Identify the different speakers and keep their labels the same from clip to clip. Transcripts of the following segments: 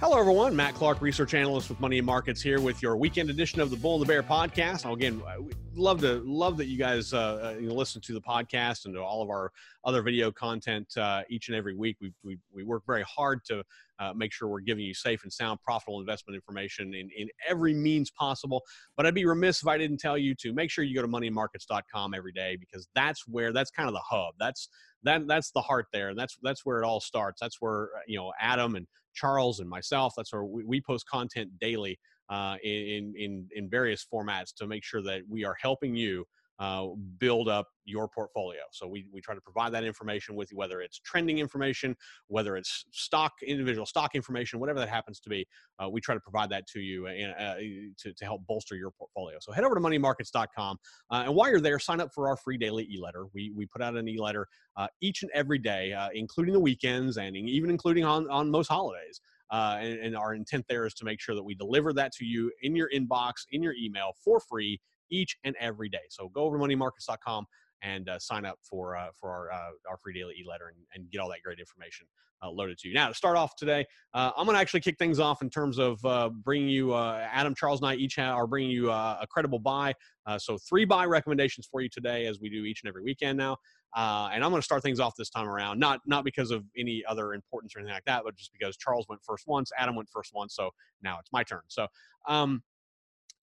Speaker 1: Hello, everyone. Matt Clark, research analyst with Money and Markets, here with your weekend edition of the Bull and the Bear podcast. Now, again, we love to love that you guys uh, uh, you listen to the podcast and to all of our other video content uh, each and every week. We, we, we work very hard to uh, make sure we're giving you safe and sound, profitable investment information in, in every means possible. But I'd be remiss if I didn't tell you to make sure you go to moneymarkets.com every day because that's where that's kind of the hub. That's that that's the heart there. And that's that's where it all starts. That's where uh, you know Adam and Charles and myself. That's where we, we post content daily uh, in, in, in various formats to make sure that we are helping you uh, build up your portfolio. So we, we try to provide that information with you, whether it's trending information, whether it's stock, individual stock information, whatever that happens to be. Uh, we try to provide that to you and, uh, to, to help bolster your portfolio. So head over to moneymarkets.com. Uh, and while you're there, sign up for our free daily e-letter. We, we put out an e-letter uh, each and every day, uh, including the weekends and even including on, on most holidays. Uh, and, and, our intent there is to make sure that we deliver that to you in your inbox, in your email for free each and every day. So go over to moneymarkets.com and uh, sign up for uh, for our uh, our free daily e-letter and, and, get all that great information uh, loaded to you. Now to start off today, uh, I'm going to actually kick things off in terms of uh, bringing you Adam, Charles, and I each are bringing you a credible buy. so three buy recommendations for you today, as we do each and every weekend now. and I'm going to start things off this time around, not not because of any other importance or anything like that, but just because Charles went first once, Adam went first once, so now it's my turn. So um,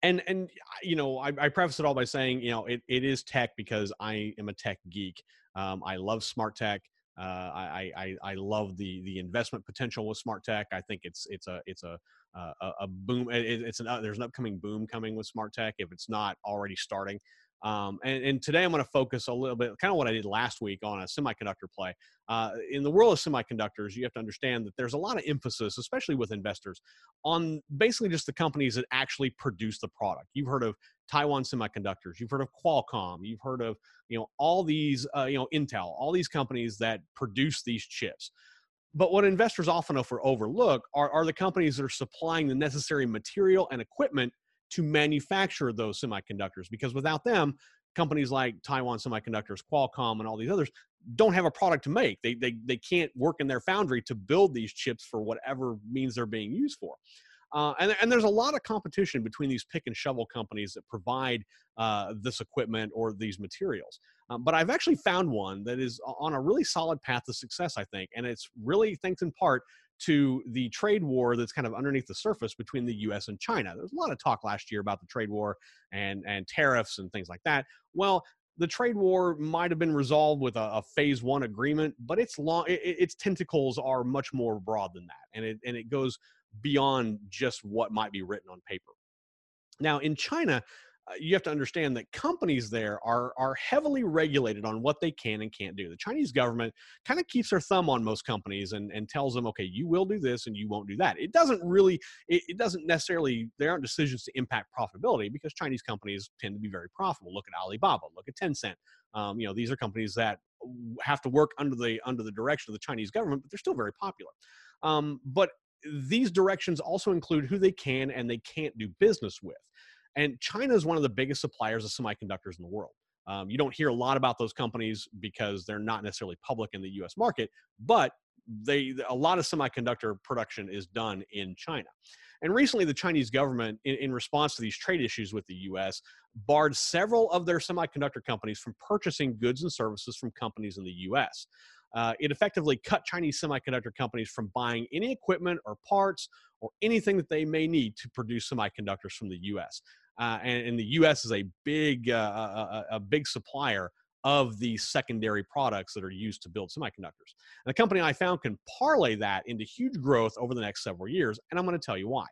Speaker 1: and and you know I, I, preface it all by saying you know it, it is tech because i am a tech geek. Um, i love smart tech. Uh, I, I i love the the investment potential with smart tech. I think it's it's a it's a a, a boom it, it's an uh, there's an upcoming boom coming with smart tech if it's not already starting um, and, and, today I'm going to focus a little bit, kind of what I did last week on a semiconductor play. Uh, in the world of semiconductors, you have to understand that there's a lot of emphasis, especially with investors, on basically just the companies that actually produce the product. You've heard of Taiwan Semiconductors, you've heard of Qualcomm, you've heard of you know all these uh, you know Intel, all these companies that produce these chips. But what investors often overlook are, are the companies that are supplying the necessary material and equipment to manufacture those semiconductors because without them companies like taiwan semiconductors qualcomm and all these others don't have a product to make they, they, they can't work in their foundry to build these chips for whatever means they're being used for uh, and, and, there's a lot of competition between these pick and shovel companies that provide uh, this equipment or these materials. Um, but I've actually found one that is on a really solid path to success, I think. And it's really thanks in part to the trade war that's kind of underneath the surface between the US and China. There was a lot of talk last year about the trade war and, and tariffs and things like that. Well, the trade war might have been resolved with a, a phase one agreement, but its long, it, its tentacles are much more broad than that, and it and it goes beyond just what might be written on paper. Now, in China, you have to understand that companies there are are heavily regulated on what they can and can't do. The Chinese government kind of keeps their thumb on most companies and, and tells them, okay, you will do this and you won't do that. It doesn't really, it, it doesn't necessarily, there aren't decisions to impact profitability because Chinese companies tend to be very profitable. Look at Alibaba, look at Tencent. Um, you know, these are companies that have to work under the under the direction of the Chinese government, but they're still very popular. Um, but these directions also include who they can and they can't do business with. And China is one of the biggest suppliers of semiconductors in the world. Um, you don't hear a lot about those companies because they're not necessarily public in the U.S. market, but they a lot of semiconductor production is done in China. And recently, the Chinese government, in, in, response to these trade issues with the US, barred several of their semiconductor companies from purchasing goods and services from companies in the US. Uh, it effectively cut Chinese semiconductor companies from buying any equipment or parts or anything that they may need to produce semiconductors from the US. Uh, and, and, the U.S. is a big, uh, a, a, big supplier of the secondary products that are used to build semiconductors. And the company I found can parlay that into huge growth over the next several years, and I'm going to tell you why.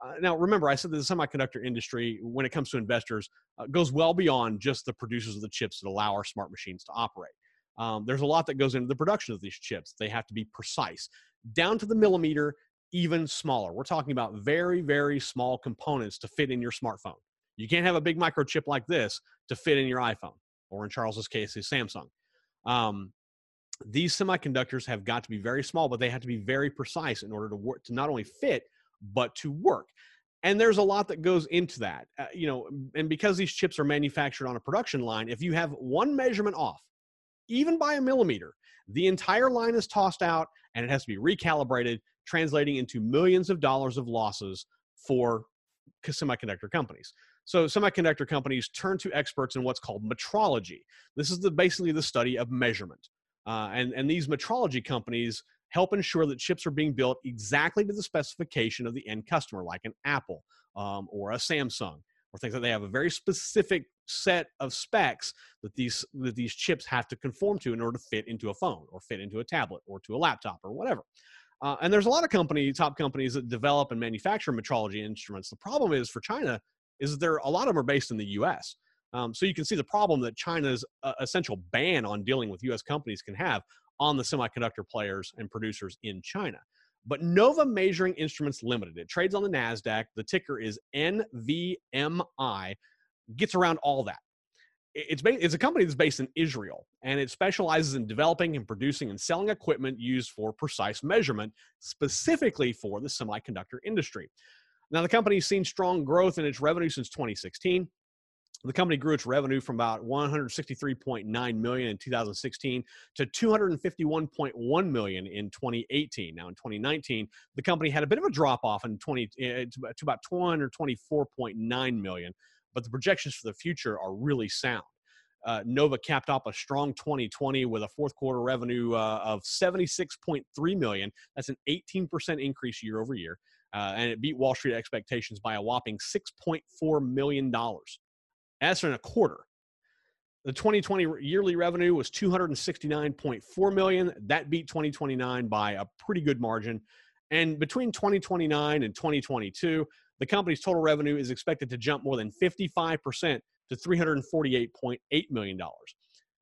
Speaker 1: Uh, now, remember, I said that the semiconductor industry, when it comes to investors, uh, goes well beyond just the producers of the chips that allow our smart machines to operate. Um, there's a lot that goes into the production of these chips. They have to be precise, down to the millimeter, even smaller. We're talking about very, very small components to fit in your smartphone. You can't have a big microchip like this to fit in your iPhone, or in Charles's case, his Samsung. Um, these semiconductors have got to be very small, but they have to be very precise in order to work to not only fit but to work. And there's a lot that goes into that, uh, you know. And because these chips are manufactured on a production line, if you have one measurement off, even by a millimeter, the entire line is tossed out and it has to be recalibrated, translating into millions of dollars of losses for semiconductor companies. So semiconductor companies turn to experts in what's called metrology. This is the basically the study of measurement. Uh, and, and these metrology companies help ensure that chips are being built exactly to the specification of the end customer, like an Apple um, or a Samsung, or things that they have a very specific set of specs that these that these chips have to conform to in order to fit into a phone or fit into a tablet or to a laptop or whatever. Uh, and there's a lot of company top companies that develop and manufacture metrology instruments. The problem is for China is there a lot of them are based in the U.S. Um, so you can see the problem that China's uh, essential ban on dealing with U.S. companies can have on the semiconductor players and producers in China. But Nova Measuring Instruments Limited, it trades on the NASDAQ. The ticker is NVMI, gets around all that. It's, it's a company that's based in Israel, and it specializes in developing and producing and selling equipment used for precise measurement, specifically for the semiconductor industry. Now, the company's seen strong growth in its revenue since 2016 the company grew its revenue from about 163.9 million in 2016 to 251.1 million in 2018 now in 2019 the company had a bit of a drop off in 20 eh, to about 224.9 million but the projections for the future are really sound uh, Nova capped off a strong 2020 with a fourth quarter revenue uh, of 76.3 million. That's an 18% increase year over year, uh, and it beat Wall Street expectations by a whopping 6.4 million dollars. As in a quarter, the 2020 yearly revenue was 269.4 million. That beat 2029 by a pretty good margin. And between 2029 and 2022, the company's total revenue is expected to jump more than 55% to $348.8 million.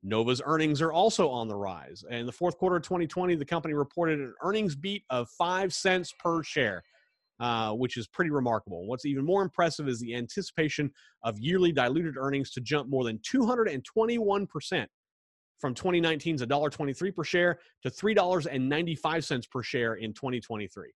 Speaker 1: Nova's earnings are also on the rise. In the fourth quarter of 2020, the company reported an earnings beat of 5 cents per share. Uh, which is pretty remarkable. What's even more impressive is the anticipation of yearly diluted earnings to jump more than 221% from 2019's $1.23 per share to $3.95 per share in 2023.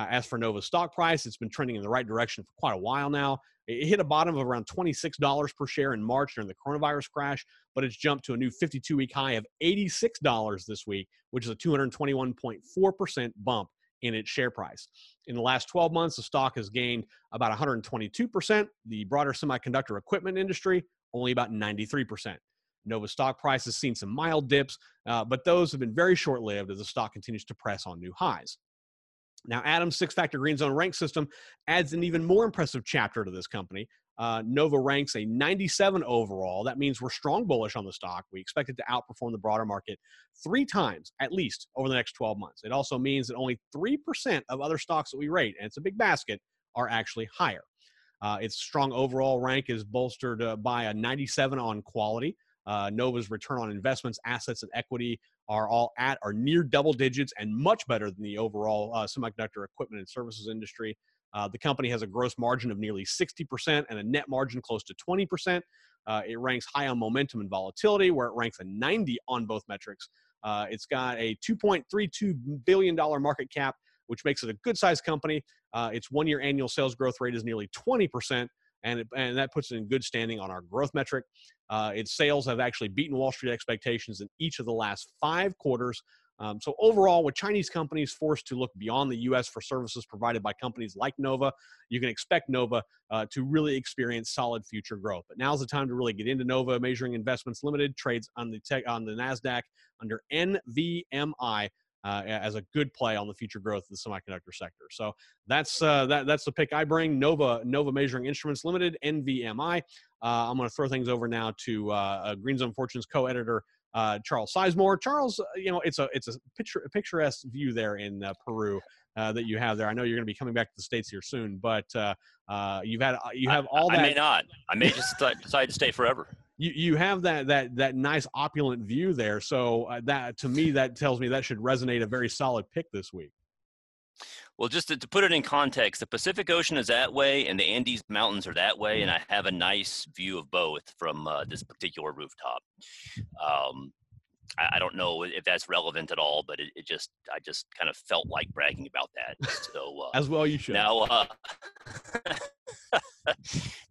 Speaker 1: Uh, as for Nova's stock price, it's been trending in the right direction for quite a while now. It hit a bottom of around $26 per share in March during the coronavirus crash, but it's jumped to a new 52 week high of $86 this week, which is a 221.4% bump in its share price. In the last 12 months, the stock has gained about 122%. The broader semiconductor equipment industry, only about 93%. Nova stock price has seen some mild dips, uh, but those have been very short lived as the stock continues to press on new highs. Now, Adam's six factor green zone rank system adds an even more impressive chapter to this company uh, Nova ranks a 97 overall. That means we're strong bullish on the stock. We expect it to outperform the broader market three times at least over the next 12 months. It also means that only 3% of other stocks that we rate, and it's a big basket, are actually higher. Uh, its strong overall rank is bolstered uh, by a 97 on quality. Uh, Nova's return on investments, assets, and equity are all at or near double digits and much better than the overall uh, semiconductor equipment and services industry. Uh, the company has a gross margin of nearly 60% and a net margin close to 20%. Uh, it ranks high on momentum and volatility, where it ranks a 90 on both metrics. Uh, it's got a $2.32 billion market cap, which makes it a good sized company. Uh, its one year annual sales growth rate is nearly 20%. And, it, and that puts it in good standing on our growth metric. Uh, its sales have actually beaten Wall Street expectations in each of the last five quarters, um, so overall, with Chinese companies forced to look beyond the U.S. for services provided by companies like Nova, you can expect Nova uh, to really experience solid future growth. But now's the time to really get into Nova Measuring Investments Limited, trades on the tech on the Nasdaq under NVMI. Uh, as a good play on the future growth of the semiconductor sector. So that's uh, that, that's the pick I bring. Nova Nova Measuring Instruments Limited (NVMI). Uh, I'm going to throw things over now to uh, Green Zone Fortunes co-editor uh, Charles Sizemore. Charles, uh, you know, it's a it's a picture a picturesque view there in uh, Peru uh, that you have there. I know you're going to be coming back to the states here soon, but uh, uh, you've had you have all
Speaker 2: I,
Speaker 1: that.
Speaker 2: I may not. I may just decide to stay forever.
Speaker 1: You, you have that that that nice opulent view there. So that to me that tells me that should resonate a very solid pick this week.
Speaker 2: Well, just to, to, put it in context, the Pacific Ocean is that way, and the Andes Mountains are that way, and I have a nice view of both from uh, this particular rooftop. Um, I, I, don't know if that's relevant at all, but it, it, just I just kind of felt like bragging about that. So
Speaker 1: uh, as well, you should.
Speaker 2: Now, uh,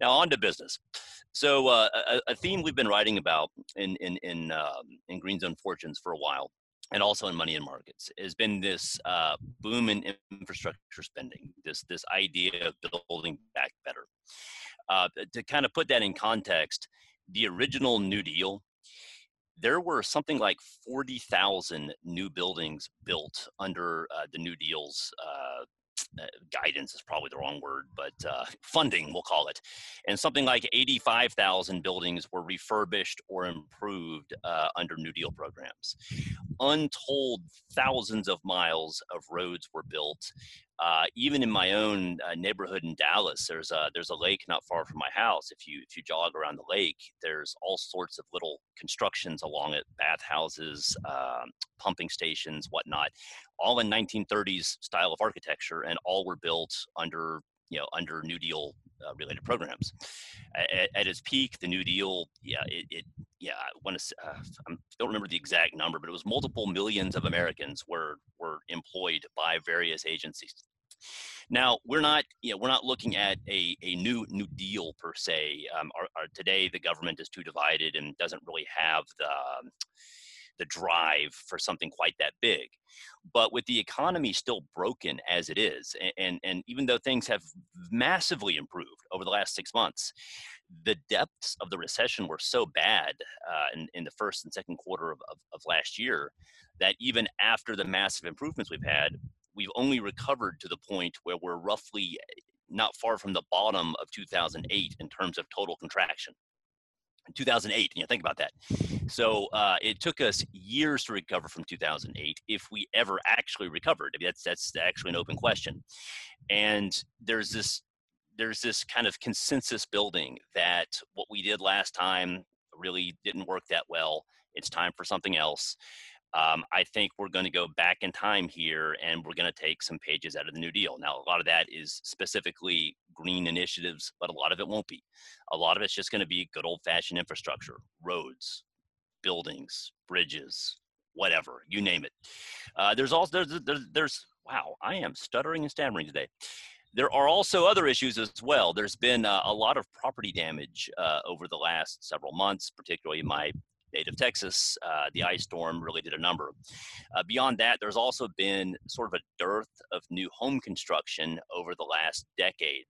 Speaker 2: now on to business. So uh, a, a, theme we've been writing about in in in um, in Green Zone Fortunes for a while, and also in Money and Markets, has been this uh, boom in infrastructure spending. This this idea of building back better. Uh, to kind of put that in context, the original New Deal there were something like 40,000 new buildings built under uh, the New Deal's uh, uh, guidance is probably the wrong word, but uh, funding, we'll call it. And something like 85,000 buildings were refurbished or improved uh, under New Deal programs. Untold thousands of miles of roads were built. Uh, even in my own uh, neighborhood in Dallas, there's a there's a lake not far from my house. If you if you jog around the lake, there's all sorts of little constructions along it, bathhouses, um, pumping stations, whatnot, all in 1930s style of architecture, and all were built under you know under New Deal uh, related programs. At, at, its peak, the New Deal, yeah, it, it yeah, I want to, uh, I don't remember the exact number, but it was multiple millions of Americans were were employed by various agencies. Now we're not, you know, we're not looking at a, a new New Deal per se. Um, our, our, today, the government is too divided and doesn't really have the the drive for something quite that big. But with the economy still broken as it is, and, and, and even though things have massively improved over the last six months, the depths of the recession were so bad uh, in, in the first and second quarter of, of, of last year that even after the massive improvements we've had, we've only recovered to the point where we're roughly not far from the bottom of 2008 in terms of total contraction. 2008. You know, think about that. So uh, it took us years to recover from 2008, if we ever actually recovered. I mean, that's that's actually an open question. And there's this there's this kind of consensus building that what we did last time really didn't work that well. It's time for something else. Um, I think we're going to go back in time here and we're going to take some pages out of the New Deal. Now, a lot of that is specifically green initiatives, but a lot of it won't be. A lot of it's just going to be good old fashioned infrastructure, roads, buildings, bridges, whatever, you name it. Uh, there's also, there's, there's, there's, wow, I am stuttering and stammering today. There are also other issues as well. There's been uh, a lot of property damage uh, over the last several months, particularly in my native Texas, uh, the ice storm really did a number. Uh, beyond that, there's also been sort of a dearth of new home construction over the last decade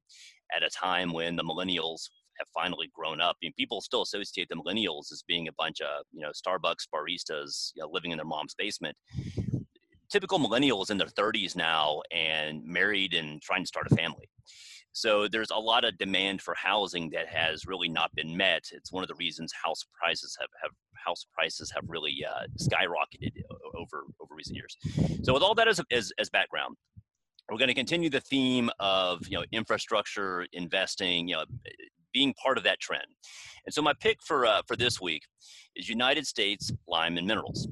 Speaker 2: at a time when the millennials have finally grown up. I mean, people still associate the millennials as being a bunch of, you know, Starbucks baristas you know, living in their mom's basement. Typical millennials in their 30s now and married and trying to start a family. So there's a lot of demand for housing that has really not been met. It's one of the reasons house prices have, have house prices have really uh, skyrocketed over over recent years. So with all that as, as, as background, we're going to continue the theme of you know infrastructure investing, you know, being part of that trend. And so my pick for uh, for this week is United States Lime and Minerals.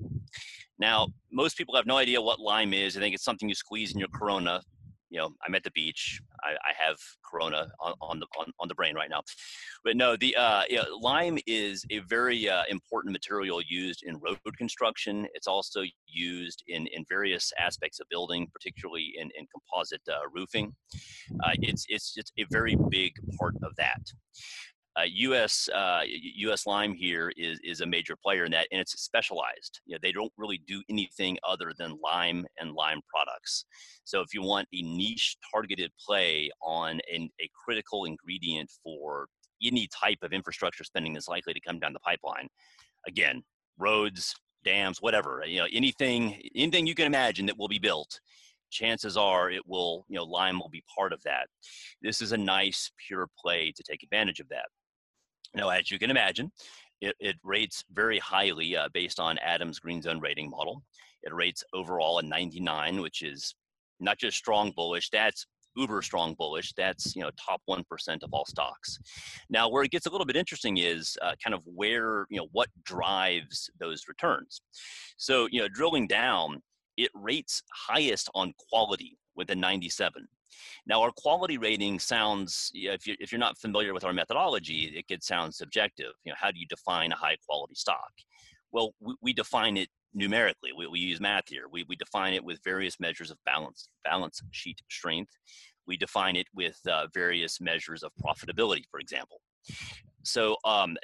Speaker 2: Now, most people have no idea what lime is. I think it's something you squeeze in your Corona you know, I'm at the beach. I, I have Corona on, on, the on, on the brain right now, but no, the uh, you know, lime is a very uh, important material used in road construction. It's also used in in various aspects of building, particularly in in composite uh, roofing. Uh, it's it's it's a very big part of that. Uh, U.S. Uh, U.S. Lime here is is a major player in that, and it's specialized. You know, they don't really do anything other than lime and lime products. So, if you want a niche targeted play on an, a critical ingredient for any type of infrastructure spending that's likely to come down the pipeline, again, roads, dams, whatever, you know, anything anything you can imagine that will be built chances are it will, you know, lime will be part of that. This is a nice pure play to take advantage of that. Now, as you can imagine, it, it rates very highly uh, based on Adams Green Zone rating model. It rates overall a 99, which is not just strong bullish, that's uber strong bullish. That's you know top one percent of all stocks. Now, where it gets a little bit interesting is uh, kind of where you know what drives those returns. So you know, drilling down, it rates highest on quality with a 97. Now, our quality rating sounds, if, you, if you're not familiar with our methodology, it could sound subjective. You know, how do you define a high quality stock? Well, we, we define it numerically. We, we use math here. We, we define it with various measures of balance, balance sheet strength. We define it with uh, various measures of profitability, for example. So um,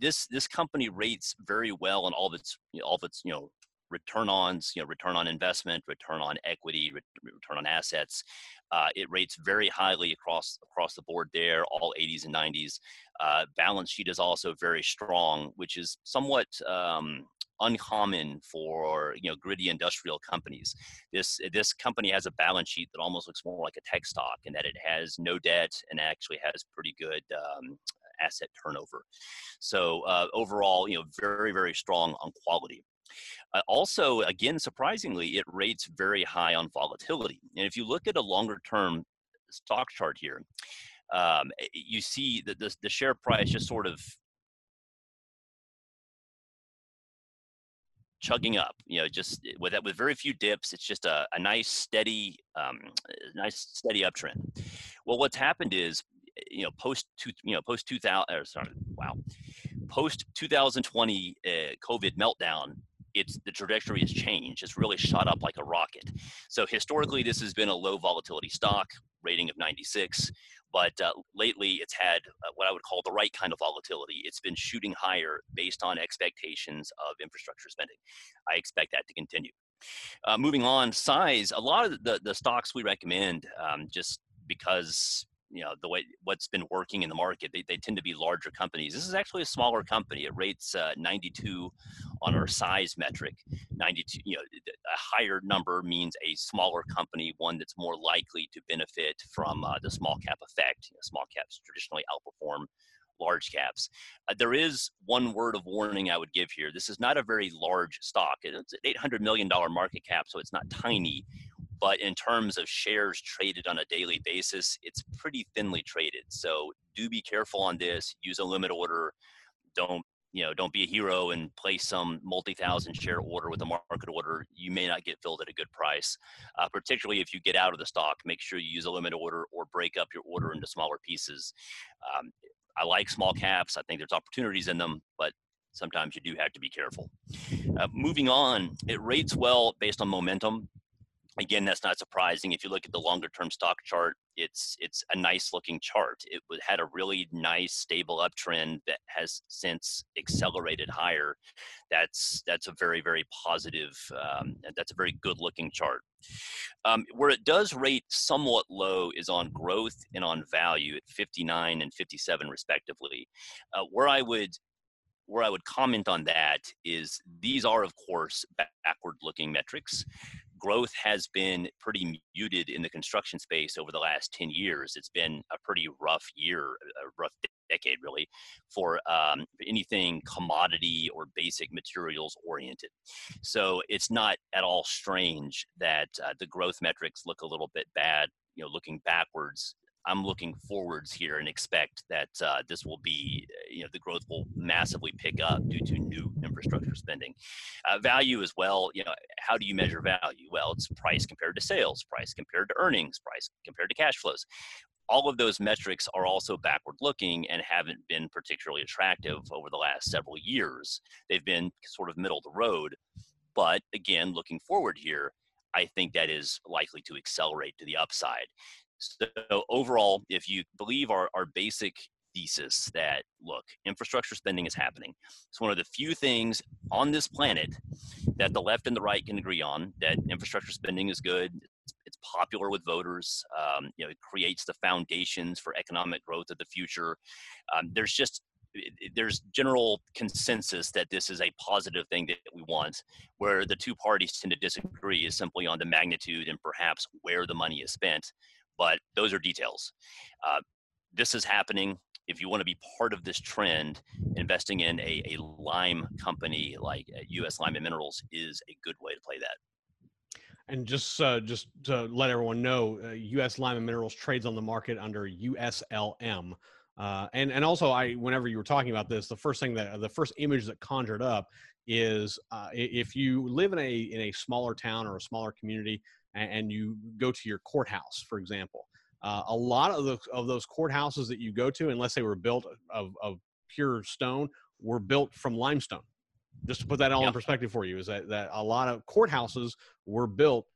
Speaker 2: this this company rates very well on all of its all of its you know return on you know return on investment, return on equity, return on assets. Uh, it rates very highly across across the board there, all 80s and 90s. Uh, balance sheet is also very strong, which is somewhat um, uncommon for you know gritty industrial companies. This this company has a balance sheet that almost looks more like a tech stock, in that it has no debt and actually has pretty good um, asset turnover. So uh, overall, you know, very very strong on quality. Uh, also, again, surprisingly, it rates very high on volatility. And if you look at a longer term stock chart here, um, you see that the, the share price just sort of chugging up you know just with that, with very few dips it's just a, a nice steady um, nice steady uptrend well what's happened is you know post two you know post 2000 or sorry wow post 2020 uh, covid meltdown it's the trajectory has changed it's really shot up like a rocket so historically this has been a low volatility stock rating of 96 but uh, lately it's had uh, what I would call the right kind of volatility. It's been shooting higher based on expectations of infrastructure spending. I expect that to continue. Uh, moving on, size. A lot of the, the stocks we recommend, um, just because you know the way what's been working in the market they, they tend to be larger companies this is actually a smaller company it rates uh, 92 on our size metric 92 you know a higher number means a smaller company one that's more likely to benefit from uh, the small cap effect you know, small caps traditionally outperform large caps. Uh, there is one word of warning I would give here. This is not a very large stock. It's an $800 million market cap, so it's not tiny, but in terms of shares traded on a daily basis, it's pretty thinly traded. So do be careful on this. Use a limit order. Don't you know? Don't be a hero and place some multi-thousand share order with a market order. You may not get filled at a good price. Uh, particularly if you get out of the stock, make sure you use a limit order or break up your order into smaller pieces. Um, I like small caps. I think there's opportunities in them, but sometimes you do have to be careful. Uh, moving on, it rates well based on momentum again that's not surprising if you look at the longer term stock chart it's it's a nice looking chart. It had a really nice stable uptrend that has since accelerated higher. That's that's a very very positive um, that's a very good looking chart. Um, where it does rate somewhat low is on growth and on value at 59 and 57 respectively. Uh, where i would where I would comment on that is these are, of course, backward looking metrics growth has been pretty muted in the construction space over the last 10 years. It's been a pretty rough year, a rough decade, really, for um, anything commodity or basic materials oriented. So it's not at all strange that uh, the growth metrics look a little bit bad, you know, looking backwards I'm looking forwards here and expect that uh, this will be, you know, the growth will massively pick up due to new infrastructure spending. Uh, value as well, you know, how do you measure value? Well, it's price compared to sales, price compared to earnings, price compared to cash flows. All of those metrics are also backward looking and haven't been particularly attractive over the last several years. They've been sort of middle of the road. But again, looking forward here, I think that is likely to accelerate to the upside. So overall, if you believe our, our basic thesis that look, infrastructure spending is happening. It's one of the few things on this planet that the left and the right can agree on that infrastructure spending is good. It's, popular with voters. Um, you know, it creates the foundations for economic growth of the future. Um, there's just there's general consensus that this is a positive thing that we want. Where the two parties tend to disagree is simply on the magnitude and perhaps where the money is spent but those are details. Uh, this is happening. If you want to be part of this trend, investing in a, a lime company like U.S. Uh, lime and Minerals is a good way to play that.
Speaker 1: And just uh, just to let everyone know, uh, U.S. Lime and Minerals trades on the market under USLM. Uh, and and also, I whenever you were talking about this, the first thing that the first image that conjured up is uh, if you live in a in a smaller town or a smaller community, and, and you go to your courthouse, for example. Uh, a lot of, the, of those courthouses that you go to, unless they were built of, of pure stone, were built from limestone. just to put that all yep. in perspective for you, is that, that a lot of courthouses were built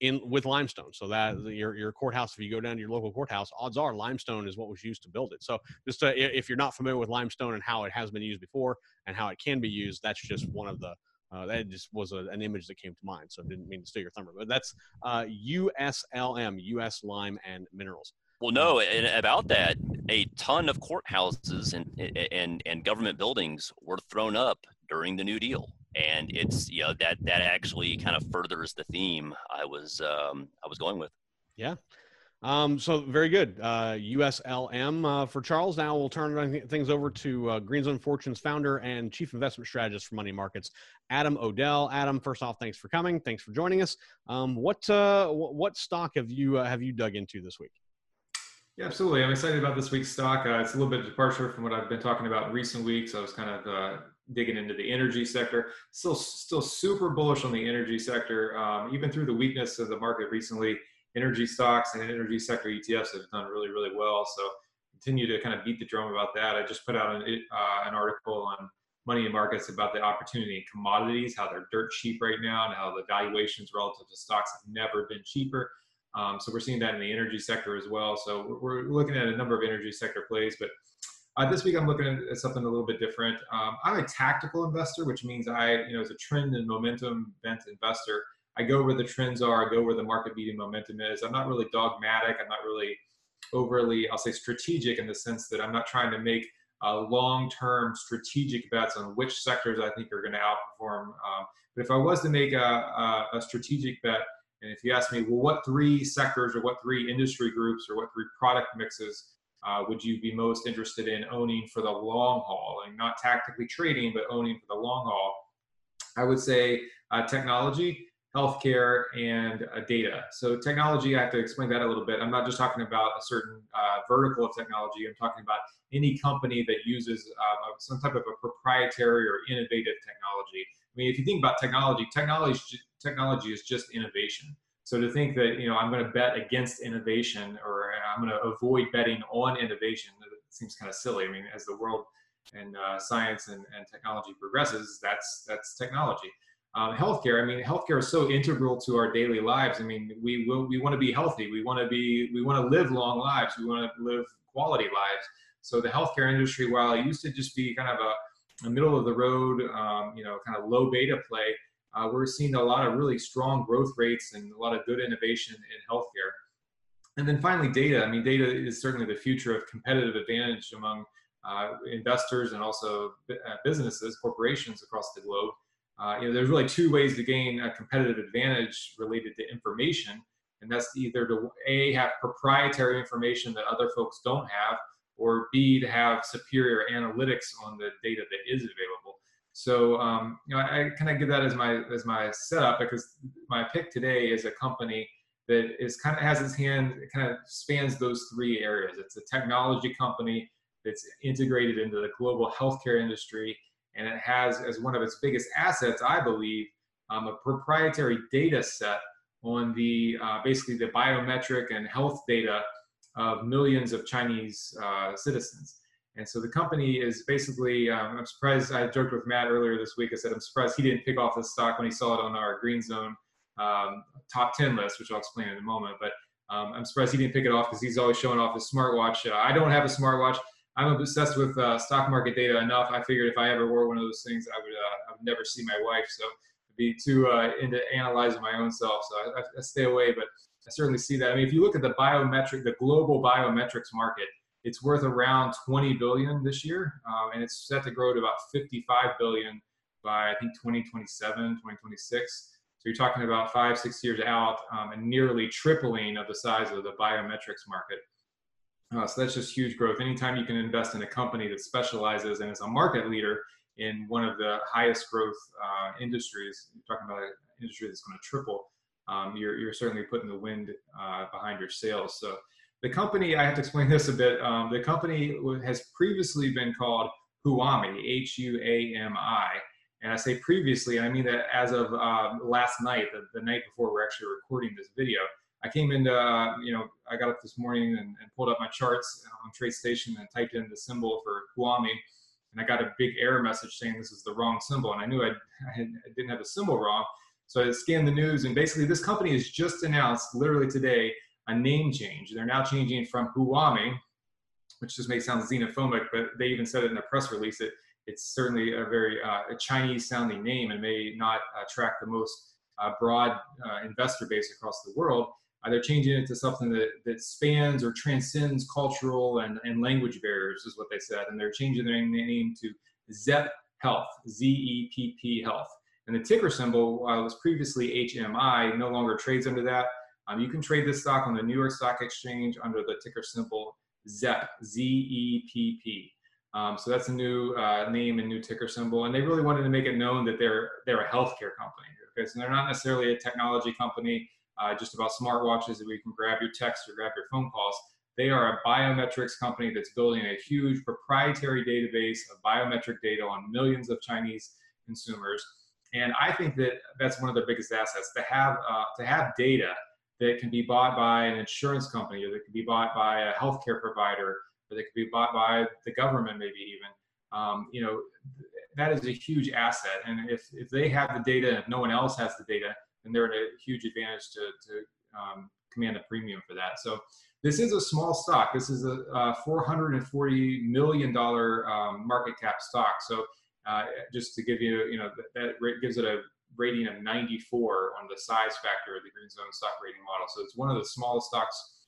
Speaker 1: in with limestone. So that your your courthouse, if you go down to your local courthouse, odds are limestone is what was used to build it. So just to, if you're not familiar with limestone and how it has been used before and how it can be used, that's just one of the uh, that just was a, an image that came to mind. So I didn't mean to steal your thunder, but that's uh, USLM, US Lime and Minerals.
Speaker 2: Well, no, and about that, a ton of courthouses and, and, and government buildings were thrown up during the New Deal. And it's, you know, that, that actually kind of furthers the theme I was, um, I was going with.
Speaker 1: Yeah. Um, so very good. Uh, USLM uh, for Charles. Now we'll turn things over to uh, Green Zone Fortunes founder and chief investment strategist for Money Markets, Adam O'Dell. Adam, first off, thanks for coming. Thanks for joining us. Um, what uh, what stock have you uh, have you dug into this week?
Speaker 3: Yeah, absolutely. I'm excited about this week's stock. Uh, it's a little bit of departure from what I've been talking about in recent weeks. I was kind of uh, digging into the energy sector. Still, still super bullish on the energy sector. Um, even through the weakness of the market recently, energy stocks and energy sector ETFs have done really, really well. So continue to kind of beat the drum about that. I just put out an, uh, an article on money and markets about the opportunity in commodities, how they're dirt cheap right now, and how the valuations relative to stocks have never been cheaper. Um, so we're seeing that in the energy sector as well. So we're, looking at a number of energy sector plays, but uh, this week I'm looking at something a little bit different. Um, I'm a tactical investor, which means I, you know, as a trend and momentum bent investor, I go where the trends are, I go where the market beating momentum is. I'm not really dogmatic. I'm not really overly, I'll say strategic in the sense that I'm not trying to make uh, long-term strategic bets on which sectors I think are going to outperform. Um, but if I was to make a, a, a strategic bet, and if you ask me, well, what three sectors or what three industry groups or what three product mixes uh, would you be most interested in owning for the long haul and not tactically trading, but owning for the long haul? I would say uh, technology, healthcare, and uh, data. So technology, I have to explain that a little bit. I'm not just talking about a certain uh, vertical of technology. I'm talking about any company that uses uh, some type of a proprietary or innovative technology. I mean, if you think about technology, technology technology is just innovation. So to think that you know I'm going to bet against innovation or I'm going to avoid betting on innovation seems kind of silly. I mean, as the world and uh, science and, and technology progresses, that's that's technology. Um, healthcare. I mean, healthcare is so integral to our daily lives. I mean, we will we want to be healthy. We want to be we want to live long lives. We want to live quality lives. So the healthcare industry, while it used to just be kind of a, a middle of the road, um, you know, kind of low beta play, uh, we're seeing a lot of really strong growth rates and a lot of good innovation in healthcare. And then finally, data. I mean, data is certainly the future of competitive advantage among uh, investors and also uh, businesses, corporations across the globe. Uh, you know, there's really two ways to gain a competitive advantage related to information, and that's either to a have proprietary information that other folks don't have, or b to have superior analytics on the data that is available. So um, you know, I, I kind of give that as my as my setup because my pick today is a company that is kind of has its hand it kind of spans those three areas. It's a technology company that's integrated into the global healthcare industry, and it has as one of its biggest assets, I believe, um, a proprietary data set on the uh, basically the biometric and health data of millions of Chinese uh, citizens. And so the company is basically, um, I'm surprised, I joked with Matt earlier this week. I said, I'm surprised he didn't pick off the stock when he saw it on our Green Zone um, top 10 list, which I'll explain in a moment. But um, I'm surprised he didn't pick it off because he's always showing off his smartwatch. Uh, I don't have a smartwatch. I'm obsessed with uh, stock market data enough. I figured if I ever wore one of those things, I would, uh, I would never see my wife. So I'd be too uh, into analyzing my own self. So I, I stay away, but I certainly see that. I mean, if you look at the biometric, the global biometrics market, it's worth around 20 billion this year, um, and it's set to grow to about 55 billion by I think 2027, 2026. So you're talking about five, six years out, um, and nearly tripling of the size of the biometrics market. Uh, so that's just huge growth. Anytime you can invest in a company that specializes and is a market leader in one of the highest growth uh, industries, you're talking about an industry that's going to triple. Um, you're, you're certainly putting the wind uh, behind your sails. So the company, I have to explain this a bit. Um, the company has previously been called Huami, H U A M I. And I say previously, and I mean that as of uh, last night, the, the, night before we're actually recording this video, I came into, uh, you know, I got up this morning and, and, pulled up my charts on TradeStation and typed in the symbol for Huami. and I got a big error message saying this is the wrong symbol, and I knew I, I, had, I didn't have the symbol wrong. So I scanned the news, and basically, this company has just announced, literally today, a name change. They're now changing from Huami, which just may sound xenophobic, but they even said it in a press release. It, it's certainly a very uh, Chinese-sounding name and may not attract the most uh, broad uh, investor base across the world. Uh, they're changing it to something that, that spans or transcends cultural and, and language barriers, is what they said. And they're changing their name to Zepp Health, Z E P P Health. And the ticker symbol uh, was previously HMI, no longer trades under that. Um, you can trade this stock on the New York Stock Exchange under the ticker symbol ZEPP, Z-E-P-P. Um, so that's a new uh, name and new ticker symbol. And they really wanted to make it known that they're, they're a healthcare company. Okay, so they're not necessarily a technology company, uh, just about smartwatches that we can grab your text or grab your phone calls. They are a biometrics company that's building a huge proprietary database of biometric data on millions of Chinese consumers and I think that that's one of their biggest assets to have uh, to have data that can be bought by an insurance company or that can be bought by a healthcare provider or that can be bought by the government maybe even. Um, you know, that is a huge asset. And if, if they have the data no one else has the data, then they're at a huge advantage to, to um, command a premium for that. So this is a small stock. This is a, a $440 million um, market cap stock. So uh, just to give you, you know, that, that gives it a rating of 94 on the size factor of the Green Zone stock rating model. So it's one of the smallest stocks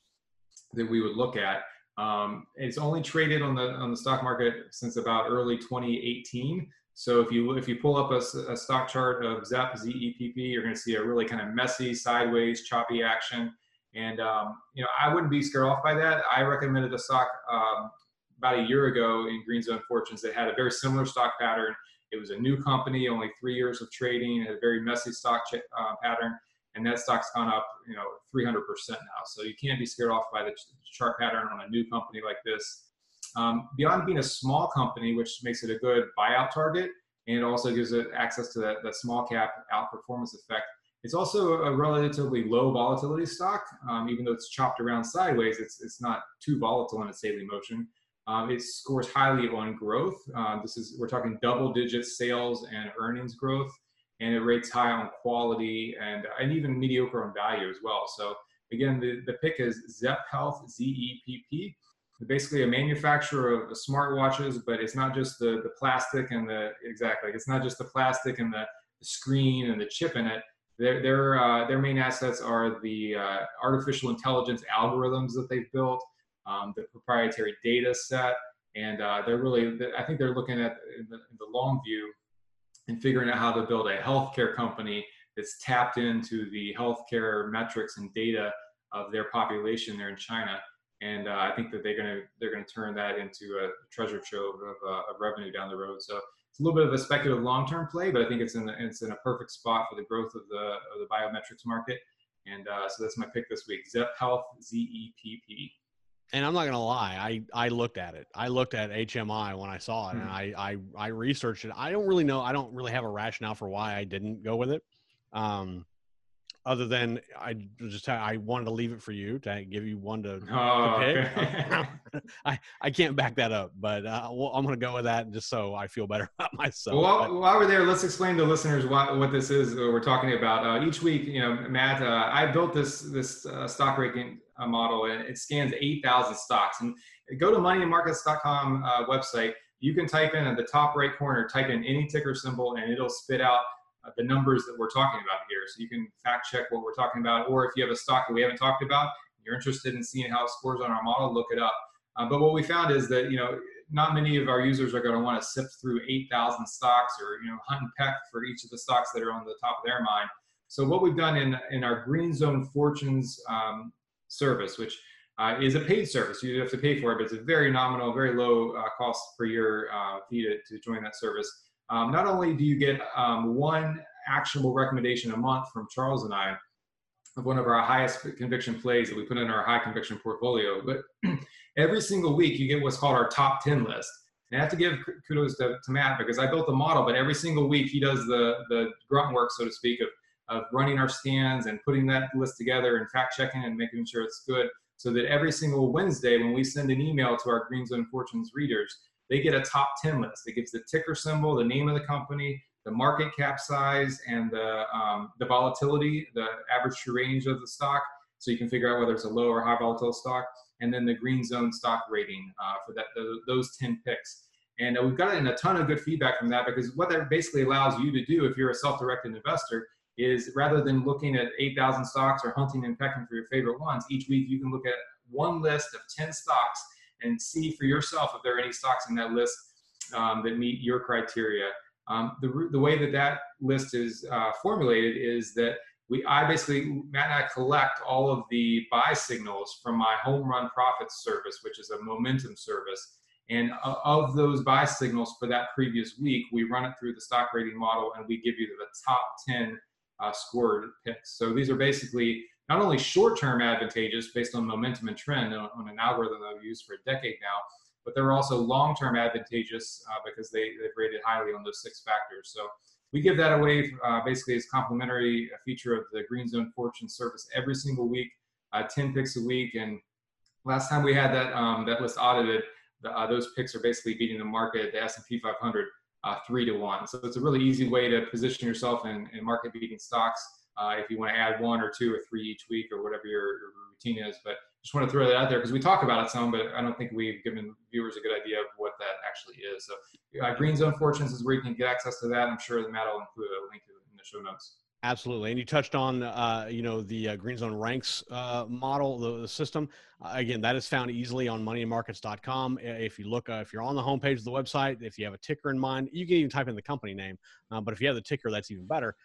Speaker 3: that we would look at. Um, it's only traded on the on the stock market since about early 2018. So if you if you pull up a, a stock chart of ZEP ZEPP, you're going to see a really kind of messy, sideways, choppy action. And um, you know, I wouldn't be scared off by that. I recommended a stock um, about a year ago in Green Zone Fortunes that had a very similar stock pattern. It was a new company, only three years of trading, had a very messy stock uh, pattern, and that stock's gone up, you know, 300% now. So you can't be scared off by the chart pattern on a new company like this. Um, beyond being a small company, which makes it a good buyout target, and it also gives it access to that, that small cap outperformance effect. It's also a relatively low volatility stock, um, even though it's chopped around sideways. It's it's not too volatile in its daily motion. Um, it scores highly on growth. Uh, this is we're talking double-digit sales and earnings growth, and it rates high on quality and and even mediocre on value as well. So again, the, the pick is Zepp Health, Z-E-P-P. Basically, a manufacturer of smartwatches, but it's not just the the plastic and the exactly. It's not just the plastic and the, screen and the chip in it. Their their uh, their main assets are the uh, artificial intelligence algorithms that they've built um, the proprietary data set, and uh, they're really, I think they're looking at in the, in the long view and figuring out how to build a healthcare company that's tapped into the healthcare metrics and data of their population there in China. And uh, I think that they're going to they're going to turn that into a treasure trove of, uh, of, revenue down the road. So it's a little bit of a speculative long term play, but I think it's in the, it's in a perfect spot for the growth of the of the biometrics market. And uh, so that's my pick this week: Zepp Health, Z E P P
Speaker 1: and I'm not gonna lie, I I looked at it. I looked at HMI when I saw it, mm-hmm. and I, I I researched it. I don't really know. I don't really have a rationale for why I didn't go with it. Um, other than I just I wanted to leave it for you to give you one to, oh, to pick. Okay. I I can't back that up, but uh, well, I'm going to go with that just so I feel better about myself.
Speaker 3: Well, while, while we're there, let's explain to listeners what, what this is we're talking about. Uh, each week, you know, Matt, uh, I built this this uh, stock ranking uh, model, and it scans 8,000 stocks. And go to moneyandmarkets.com uh, website. You can type in at the top right corner, type in any ticker symbol, and it'll spit out uh, the numbers that we're talking about here. So you can fact check what we're talking about, or if you have a stock that we haven't talked about, you're interested in seeing how it scores on our model, look it up. Uh, but what we found is that you know not many of our users are going to want to sift through 8,000 stocks or you know hunt and peck for each of the stocks that are on the top of their mind. So what we've done in in our Green Zone Fortunes um, service, which uh, is a paid service. You have to pay for it, but it's a very nominal, very low uh, cost per year uh, fee to, to join that service. Um, not only do you get um, one actionable recommendation a month from Charles and I of one of our highest conviction plays that we put in our high conviction portfolio, but every single week you get what's called our top 10 list. And I have to give kudos to, to Matt because I built the model, but every single week he does the, the grunt work, so to speak, of, of running our scans and putting that list together and fact checking and making sure it's good so that every single Wednesday when we send an email to our Green Zone Fortunes readers, they get a top 10 list. It gives the ticker symbol, the name of the company, the market cap size, and the, um, the volatility, the average true range of the stock. So you can figure out whether it's a low or high volatile stock. And then the green zone stock rating uh, for that those 10 picks. And uh, we've gotten a ton of good feedback from that because what that basically allows you to do if you're a self-directed investor is rather than looking at 8,000 stocks or hunting and pecking for your favorite ones, each week you can look at one list of 10 stocks and see for yourself if there are any stocks in that list um, that meet your criteria. Um, the, the way that that list is uh, formulated is that we I basically Matt and I collect all of the buy signals from my home run profits service, which is a momentum service. And of those buy signals for that previous week, we run it through the stock rating model and we give you the top 10 uh, scored picks. So these are basically not only short-term advantageous based on momentum and trend on, on an algorithm that I've used for a decade now, but they're also long-term advantageous uh, because they, they've rated highly on those six factors. So we give that away uh, basically as complimentary feature of the Green Zone Fortune service every single week, uh, 10 picks a week. And last time we had that um, that list audited, the, uh, those picks are basically beating the market, the S&P 500, uh, three to one. So it's a really easy way to position yourself in, in market beating stocks uh, if you want to add one or two or three each week or whatever your, your routine is. But just want to throw that out there because we talk about it some, but I don't think we've given viewers a good idea of what that actually is. So uh, Green Zone Fortunes is where you can get access to that. I'm sure that Matt will include a link in the show notes.
Speaker 1: Absolutely, and you touched on uh, you know the uh, Green Zone ranks uh, model, the, the system. Uh, again, that is found easily on moneyandmarkets.com. If you look, uh, if you're on the homepage of the website, if you have a ticker in mind, you can even type in the company name. Uh, but if you have the ticker, that's even better.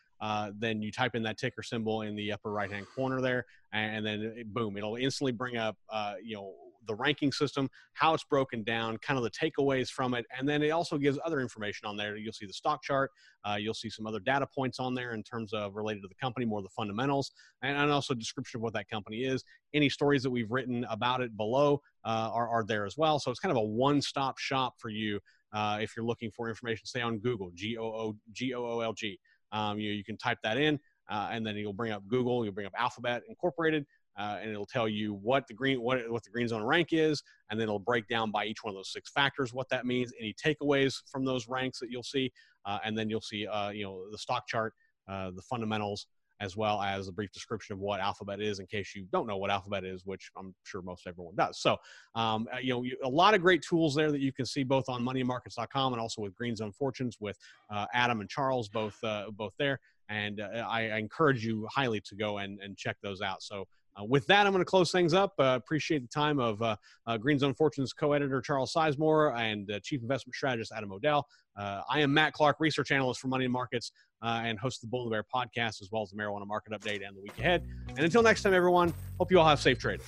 Speaker 1: Then you type in that ticker symbol in the upper right hand corner there, and, then boom, it'll instantly bring up you know the ranking system, how it's broken down, kind of the takeaways from it, and then it also gives other information on there. You'll see the stock chart, uh, you'll see some other data points on there in terms of related to the company, more the fundamentals, and, and also description of what that company is. Any stories that we've written about it below uh, are, are there as well. So it's kind of a one-stop shop for you uh, if you're looking for information, say on Google, G O O G O O L G. Um, you, you can type that in, uh, and then you'll bring up Google, you'll bring up Alphabet Incorporated, uh, and it'll tell you what the green what, what the green zone rank is and then it'll break down by each one of those six factors what that means any takeaways from those ranks that you'll see uh, and then you'll see uh, you know the stock chart uh, the fundamentals as well as a brief description of what alphabet is in case you don't know what alphabet is which i'm sure most everyone does. So um, uh, you know a lot of great tools there that you can see both on moneymarkets.com and also with green zone fortunes with uh, adam and charles both uh, both there. And I, I, encourage you highly to go and, and check those out. So uh, with that, I'm going to close things up. Uh, appreciate the time of uh, uh Green Zone Fortunes co-editor Charles Sizemore and uh, Chief Investment Strategist Adam O'Dell. Uh, I am Matt Clark, research analyst for Money and Markets, and host of the Bull and the Bear podcast, as well as the Marijuana Market Update and the week ahead. And until next time, everyone, hope you all have safe trading.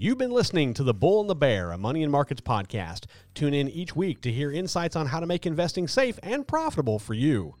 Speaker 1: You've been listening to the Bull and the Bear, a Money and Markets podcast. Tune in each week to hear insights on how to make investing safe and profitable for you.